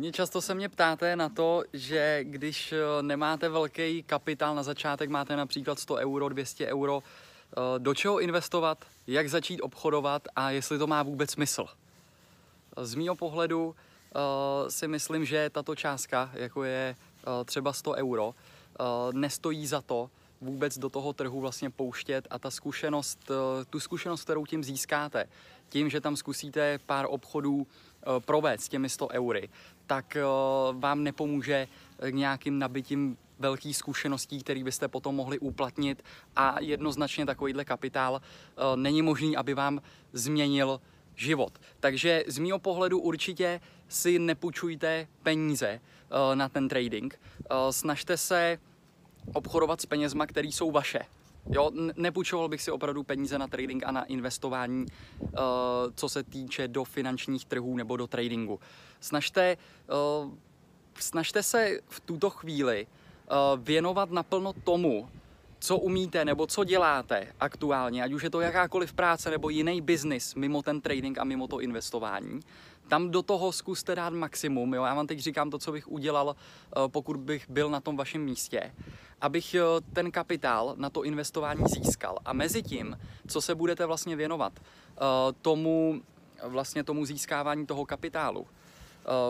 Hodně často se mě ptáte na to, že když eh, nemáte velký kapitál na začátek, máte například 100 euro, 200 euro, eh, do čeho investovat, jak začít obchodovat a jestli to má vůbec smysl. Z mýho pohledu eh, si myslím, že tato částka, jako je třeba 100 euro, nestojí za to vůbec do toho trhu vlastně pouštět a ta zkušenost, tu zkušenost, kterou tím získáte, tím, že tam zkusíte pár obchodů provést s těmi 100 eury, tak eh, vám nepomůže nějakým nabitím velkých zkušeností, které byste potom mohli uplatnit a jednoznačně takovýhle kapitál eh, není možný, aby vám změnil život. Takže z mého pohledu určitě si nepůjčujte peníze eh, na ten trading. Snažte se obchodovat s penězma, které jsou vaše. Jo, nepůjčoval bych si opravdu peníze na trading a na investování, uh, co se týče do finančních trhů nebo do tradingu. Snažte, uh, snažte se v tuto chvíli uh, věnovat naplno tomu, co umíte nebo co děláte aktuálně, ať už je to jakákoliv práce nebo jiný biznis mimo ten trading a mimo to investování. Tam do toho zkuste dát maximum. Jo? Já vám teď říkám to, co bych udělal, pokud bych byl na tom vašem místě abych eh, ten kapitál na to investování získal. A mezi tím, co se budete vlastně věnovat eh, tomu, vlastně tomu získávání toho kapitálu eh,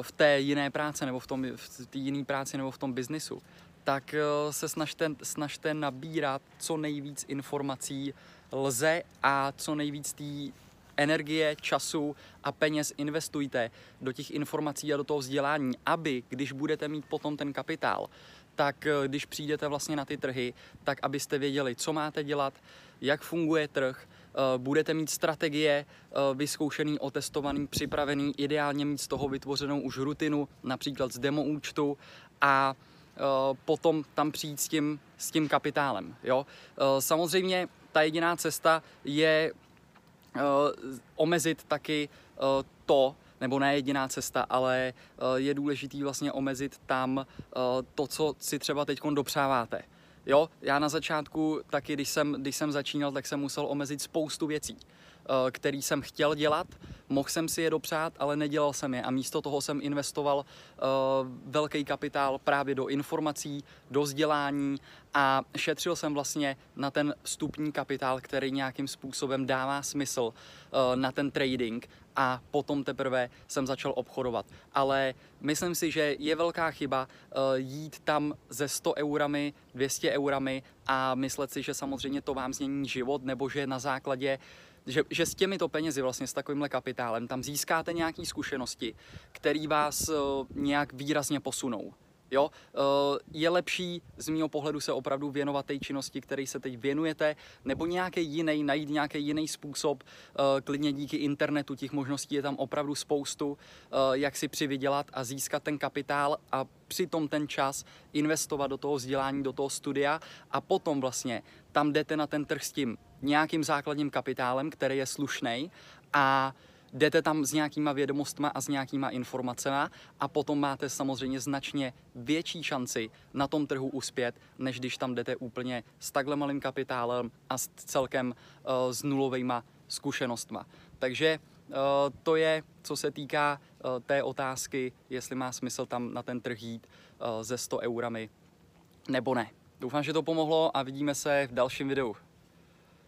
v té jiné práce nebo v, tom, v té jiné práci nebo v tom biznisu, tak se snažte, snažte nabírat co nejvíc informací lze a co nejvíc té energie, času a peněz investujte do těch informací a do toho vzdělání, aby, když budete mít potom ten kapitál, tak eh, když přijdete vlastně na ty trhy, tak abyste věděli, co máte dělat, jak funguje trh, eh, budete mít strategie eh, vyzkoušený, otestovaný, připravený, ideálně mít z toho vytvořenou už rutinu, například z demo účtu a potom tam přijít s tím, s tím kapitálem. Jo? Samozřejmě ta jediná cesta je omezit taky to, nebo ne jediná cesta, ale eh, je důležitý vlastně omezit tam eh, to, co si třeba teď dopřáváte. Jo, já na začátku taky, když jsem, když jsem začínal, tak jsem musel omezit spoustu věcí. Eh, který jsem chtěl dělat, mohl jsem si je dopřát, ale nedělal jsem je a místo toho jsem investoval uh, velký kapitál právě do informací, do vzdělání a šetřil jsem vlastně na ten vstupní kapitál, který nějakým způsobem dává smysl uh, na ten trading a potom teprve jsem začal obchodovat. Ale myslím si, že je velká chyba uh, jít tam ze 100 eurami, 200 eurami a myslet si, že samozřejmě to vám změní život nebo že na základě že, že s těmito penězi, vlastně s takovýmhle kapitálem, tam získáte nějaké zkušenosti, které vás uh, nějak výrazně posunou. Jo, uh, je lepší z mého pohledu se opravdu věnovat té činnosti, které se teď věnujete, nebo nějaký jiný, najít nějaký jiný způsob, uh, klidně díky internetu, těch možností je tam opravdu spoustu, jak si přivydělat a získat ten kapitál a přitom ten čas investovat do toho vzdělání, do toho studia a potom vlastně tam jdete na ten trh s tím nějakým základním kapitálem, který je slušný a jdete tam s nějakýma vědomostma a s nějakýma informacemi a potom máte samozřejmě značně větší šanci na tom trhu uspět, než když tam jdete úplně s takhle malým kapitálem a s celkem uh, s nulovejma zkušenostma. Takže uh, to je, co se týká uh, té otázky, jestli má smysl tam na ten trh jít uh, ze 100 eurami nebo ne. Doufám, že to pomohlo a vidíme se v dalším videu.